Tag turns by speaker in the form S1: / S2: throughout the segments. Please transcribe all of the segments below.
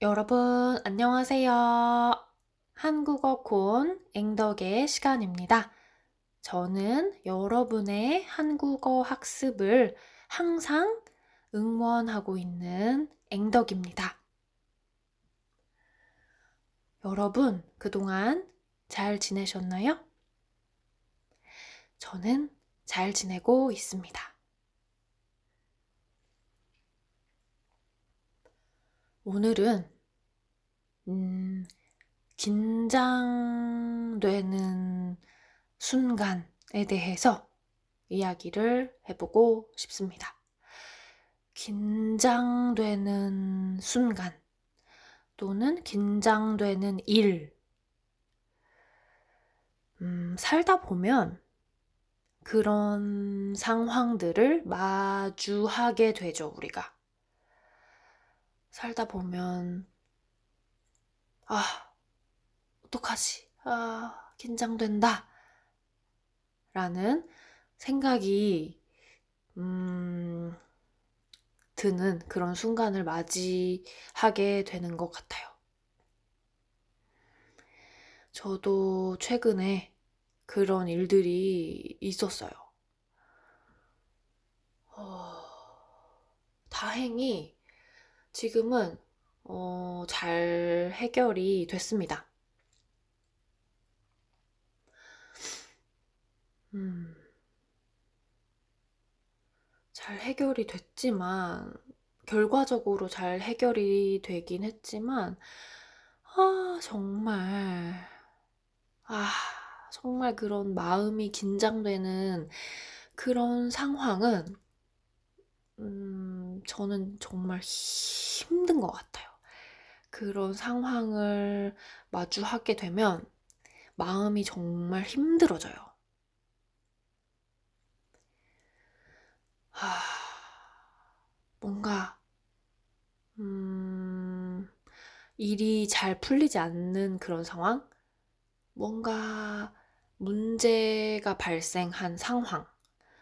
S1: 여러분, 안녕하세요. 한국어 콘 앵덕의 시간입니다. 저는 여러분의 한국어 학습을 항상 응원하고 있는 앵덕입니다. 여러분, 그동안 잘 지내셨나요? 저는 잘 지내고 있습니다. 오늘은, 음, 긴장되는 순간에 대해서 이야기를 해보고 싶습니다. 긴장되는 순간 또는 긴장되는 일. 음, 살다 보면 그런 상황들을 마주하게 되죠, 우리가. 살다 보면, 아, 어떡하지? 아, 긴장된다. 라는 생각이, 음, 드는 그런 순간을 맞이하게 되는 것 같아요. 저도 최근에 그런 일들이 있었어요. 어, 다행히 지금은 어, 잘 해결이 됐습니다. 음, 잘 해결이 됐지만, 결과적으로 잘 해결이 되긴 했지만, 아, 정말, 아, 정말 그런 마음이 긴장되는 그런 상황은, 음, 저는 정말 힘든 것 같아요. 그런 상황을 마주하게 되면 마음이 정말 힘들어져요. 하, 뭔가, 음, 일이 잘 풀리지 않는 그런 상황? 뭔가 문제가 발생한 상황,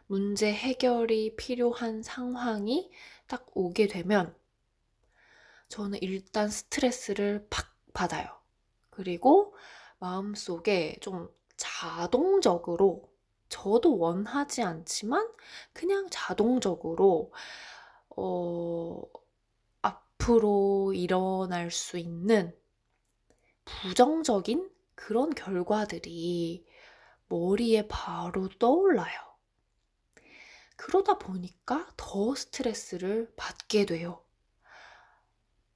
S1: 문제 해결이 필요한 상황이 딱 오게 되면 저는 일단 스트레스를 팍 받아요. 그리고 마음속에 좀 자동적으로 저도 원하지 않지만 그냥 자동적으로 어, 앞으로 일어날 수 있는 부정적인 그런 결과들이 머리에 바로 떠올라요. 그러다 보니까 더 스트레스를 받게 돼요.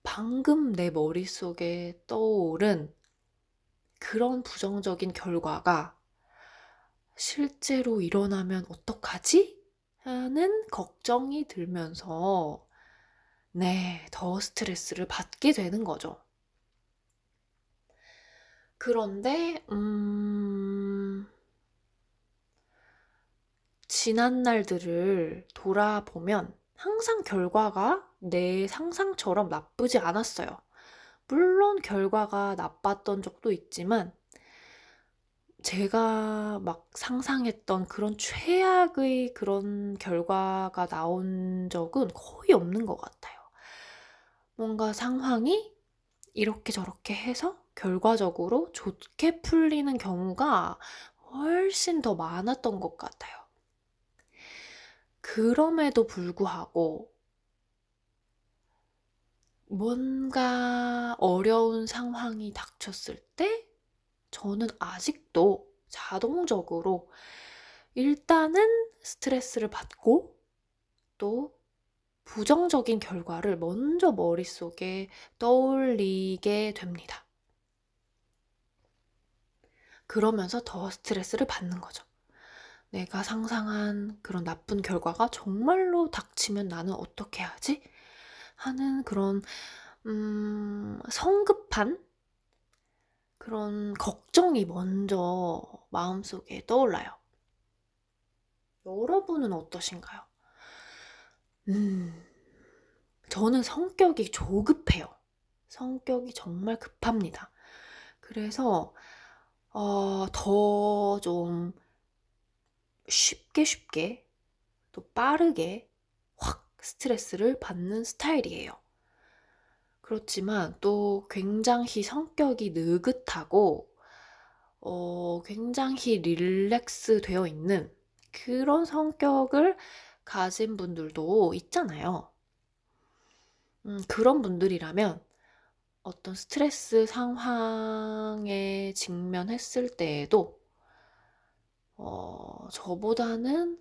S1: 방금 내 머릿속에 떠오른 그런 부정적인 결과가 실제로 일어나면 어떡하지? 하는 걱정이 들면서, 네, 더 스트레스를 받게 되는 거죠. 그런데, 음, 지난 날들을 돌아보면 항상 결과가 내 상상처럼 나쁘지 않았어요. 물론 결과가 나빴던 적도 있지만, 제가 막 상상했던 그런 최악의 그런 결과가 나온 적은 거의 없는 것 같아요. 뭔가 상황이 이렇게 저렇게 해서 결과적으로 좋게 풀리는 경우가 훨씬 더 많았던 것 같아요. 그럼에도 불구하고 뭔가 어려운 상황이 닥쳤을 때 저는 아직도 자동적으로 일단은 스트레스를 받고 또 부정적인 결과를 먼저 머릿속에 떠올리게 됩니다. 그러면서 더 스트레스를 받는 거죠. 내가 상상한 그런 나쁜 결과가 정말로 닥치면 나는 어떻게 하지? 하는 그런, 음, 성급한 그런 걱정이 먼저 마음속에 떠올라요. 여러분은 어떠신가요? 음, 저는 성격이 조급해요. 성격이 정말 급합니다. 그래서, 어, 더좀 쉽게 쉽게 또 빠르게 확 스트레스를 받는 스타일이에요. 그렇지만 또 굉장히 성격이 느긋하고 어, 굉장히 릴렉스 되어 있는 그런 성격을 가진 분들도 있잖아요. 음, 그런 분들이라면 어떤 스트레스 상황에 직면했을 때에도 어, 저보다는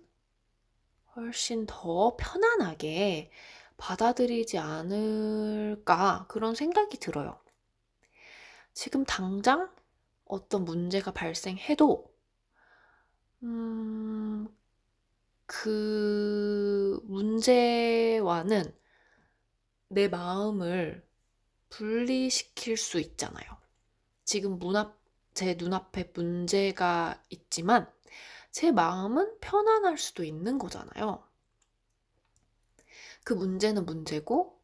S1: 훨씬 더 편안하게 받아들이지 않을까 그런 생각이 들어요. 지금 당장 어떤 문제가 발생해도 음, 그 문제와는 내 마음을 분리시킬 수 있잖아요. 지금 문 앞, 제 눈앞에 문제가 있지만 제 마음은 편안할 수도 있는 거잖아요. 그 문제는 문제고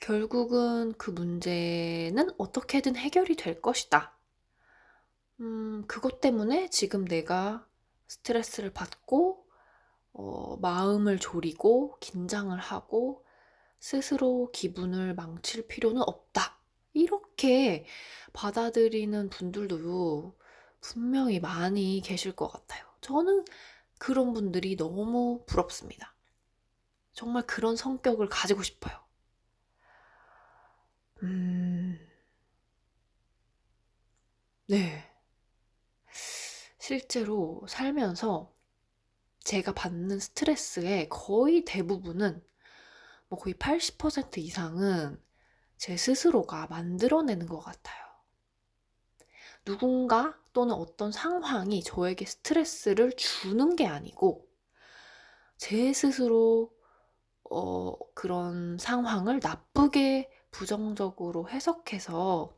S1: 결국은 그 문제는 어떻게든 해결이 될 것이다. 음, 그것 때문에 지금 내가 스트레스를 받고 어, 마음을 졸이고 긴장을 하고 스스로 기분을 망칠 필요는 없다. 이렇게 받아들이는 분들도 분명히 많이 계실 것 같아요. 저는 그런 분들이 너무 부럽습니다. 정말 그런 성격을 가지고 싶어요. 음, 네. 실제로 살면서 제가 받는 스트레스의 거의 대부분은 뭐 거의 80% 이상은 제 스스로가 만들어내는 것 같아요. 누군가 또는 어떤 상황이 저에게 스트레스를 주는 게 아니고 제 스스로 어, 그런 상황을 나쁘게 부정적으로 해석해서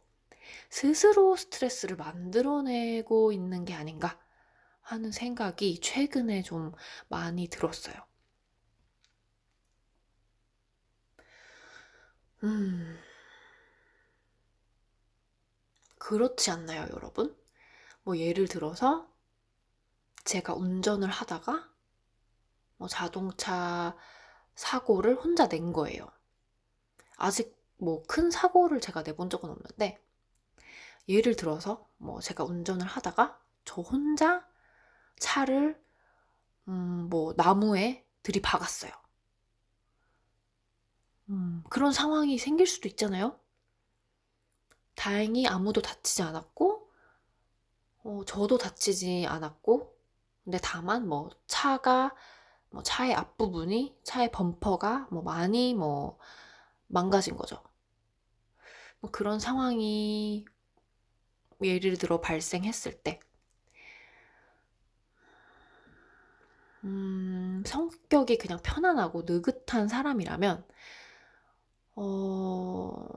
S1: 스스로 스트레스를 만들어내고 있는 게 아닌가 하는 생각이 최근에 좀 많이 들었어요. 음, 그렇지 않나요, 여러분? 뭐 예를 들어서 제가 운전을 하다가 뭐 자동차 사고를 혼자 낸 거예요. 아직 뭐 큰 사고를 제가 내본 적은 없는데 예를 들어서 뭐 제가 운전을 하다가 저 혼자 차를 음, 뭐 나무에 들이박았어요. 음, 그런 상황이 생길 수도 있잖아요. 다행히 아무도 다치지 않았고, 어, 저도 다치지 않았고, 근데 다만 뭐 차가, 뭐 차의 앞부분이, 차의 범퍼가 뭐 많이 뭐 망가진 거죠. 뭐 그런 상황이 예를 들어 발생했을 때, 음, 성격이 그냥 편안하고 느긋한 사람이라면, 어,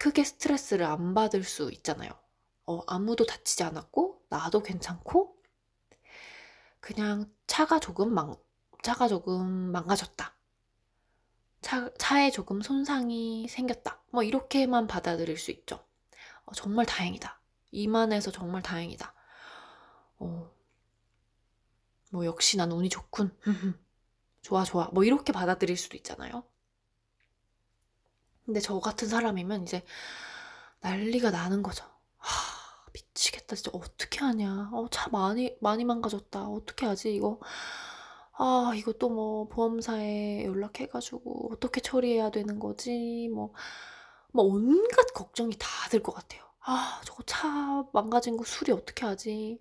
S1: 크게 스트레스를 안 받을 수 있잖아요. 어, 아무도 다치지 않았고, 나도 괜찮고, 그냥 차가 조금 망, 차가 조금 망가졌다. 차, 차에 조금 손상이 생겼다. 뭐, 이렇게만 받아들일 수 있죠. 어, 정말 다행이다. 이만해서 정말 다행이다. 어, 뭐, 역시 난 운이 좋군. 좋아, 좋아. 뭐, 이렇게 받아들일 수도 있잖아요. 근데 저 같은 사람이면 이제 난리가 나는 거죠. 하, 미치겠다. 진짜 어떻게 하냐. 어, 차 많이, 많이 망가졌다. 어떻게 하지, 이거. 아, 이거 또 뭐 보험사에 연락해가지고 어떻게 처리해야 되는 거지. 뭐, 뭐 온갖 걱정이 다 들 것 같아요. 아, 저거 차 망가진 거 수리 어떻게 하지?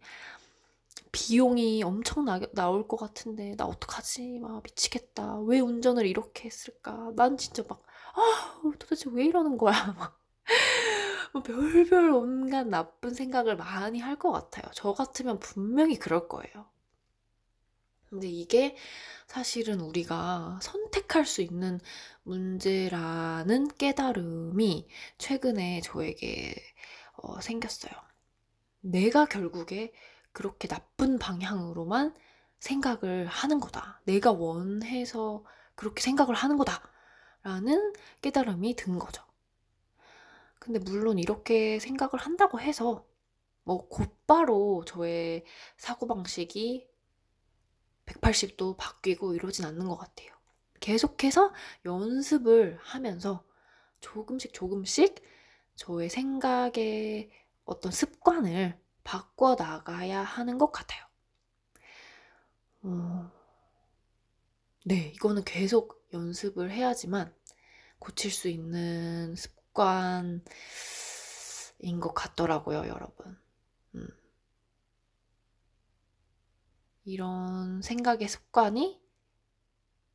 S1: 비용이 엄청 나, 나올 것 같은데 나 어떡하지? 막 미치겠다. 왜 운전을 이렇게 했을까? 난 진짜 막 아, 도대체 왜 이러는 거야? 막. 뭐 별별 온갖 나쁜 생각을 많이 할 것 같아요. 저 같으면 분명히 그럴 거예요. 근데 이게 사실은 우리가 선택할 수 있는 문제라는 깨달음이 최근에 저에게 어, 생겼어요. 내가 결국에 그렇게 나쁜 방향으로만 생각을 하는 거다. 내가 원해서 그렇게 생각을 하는 거다. 라는 깨달음이 든 거죠. 근데 물론 이렇게 생각을 한다고 해서 뭐 곧바로 저의 사고방식이 180도 바뀌고 이러진 않는 것 같아요. 계속해서 연습을 하면서 조금씩 조금씩 저의 생각의 어떤 습관을 바꿔 나가야 하는 것 같아요. 어, 네, 이거는 계속 연습을 해야지만 고칠 수 있는 습관인 것 같더라고요, 여러분. 음. 이런 생각의 습관이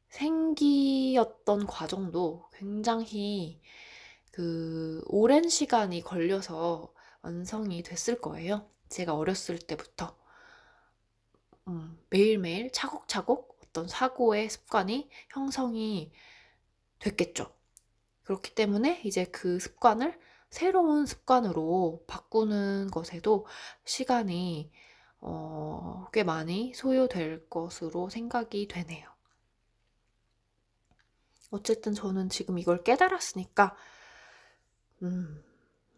S1: 생기었던 과정도 굉장히 그 오랜 시간이 걸려서 완성이 됐을 거예요. 제가 어렸을 때부터 음, 매일매일 차곡차곡 어떤 사고의 습관이 형성이 됐겠죠. 그렇기 때문에 이제 그 습관을 새로운 습관으로 바꾸는 것에도 시간이 어, 꽤 많이 소요될 것으로 생각이 되네요. 어쨌든 저는 지금 이걸 깨달았으니까, 음,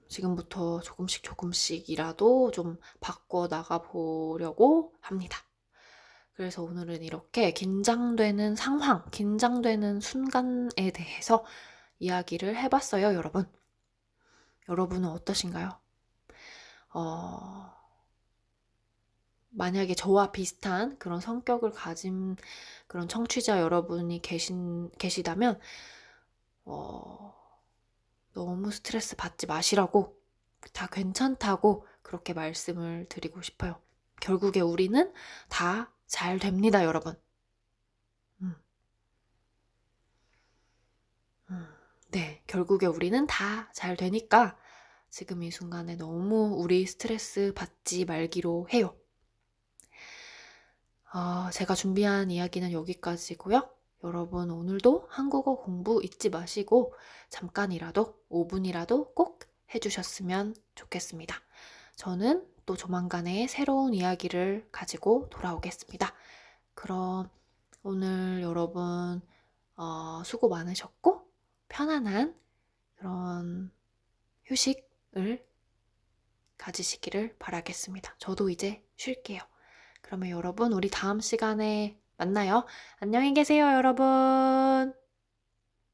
S1: 지금부터 조금씩 조금씩이라도 좀 바꿔 나가 보려고 합니다. 그래서 오늘은 이렇게 긴장되는 상황, 긴장되는 순간에 대해서 이야기를 해봤어요, 여러분. 여러분은 어떠신가요? 어, 만약에 저와 비슷한 그런 성격을 가진 그런 청취자 여러분이 계신, 계시다면, 어, 너무 스트레스 받지 마시라고, 다 괜찮다고 그렇게 말씀을 드리고 싶어요. 결국에 우리는 다 잘 됩니다, 여러분. 음. 음. 네, 결국에 우리는 다 잘 되니까 지금 이 순간에 너무 우리 스트레스 받지 말기로 해요. 어, 제가 준비한 이야기는 여기까지고요. 여러분 오늘도 한국어 공부 잊지 마시고 잠깐이라도 5분이라도 꼭 해주셨으면 좋겠습니다. 저는 또 조만간에 새로운 이야기를 가지고 돌아오겠습니다. 그럼 오늘 여러분 어, 수고 많으셨고 편안한 그런 휴식을 가지시기를 바라겠습니다. 저도 이제 쉴게요. 그러면 여러분, 우리 다음 시간에 만나요. 안녕히 계세요, 여러분.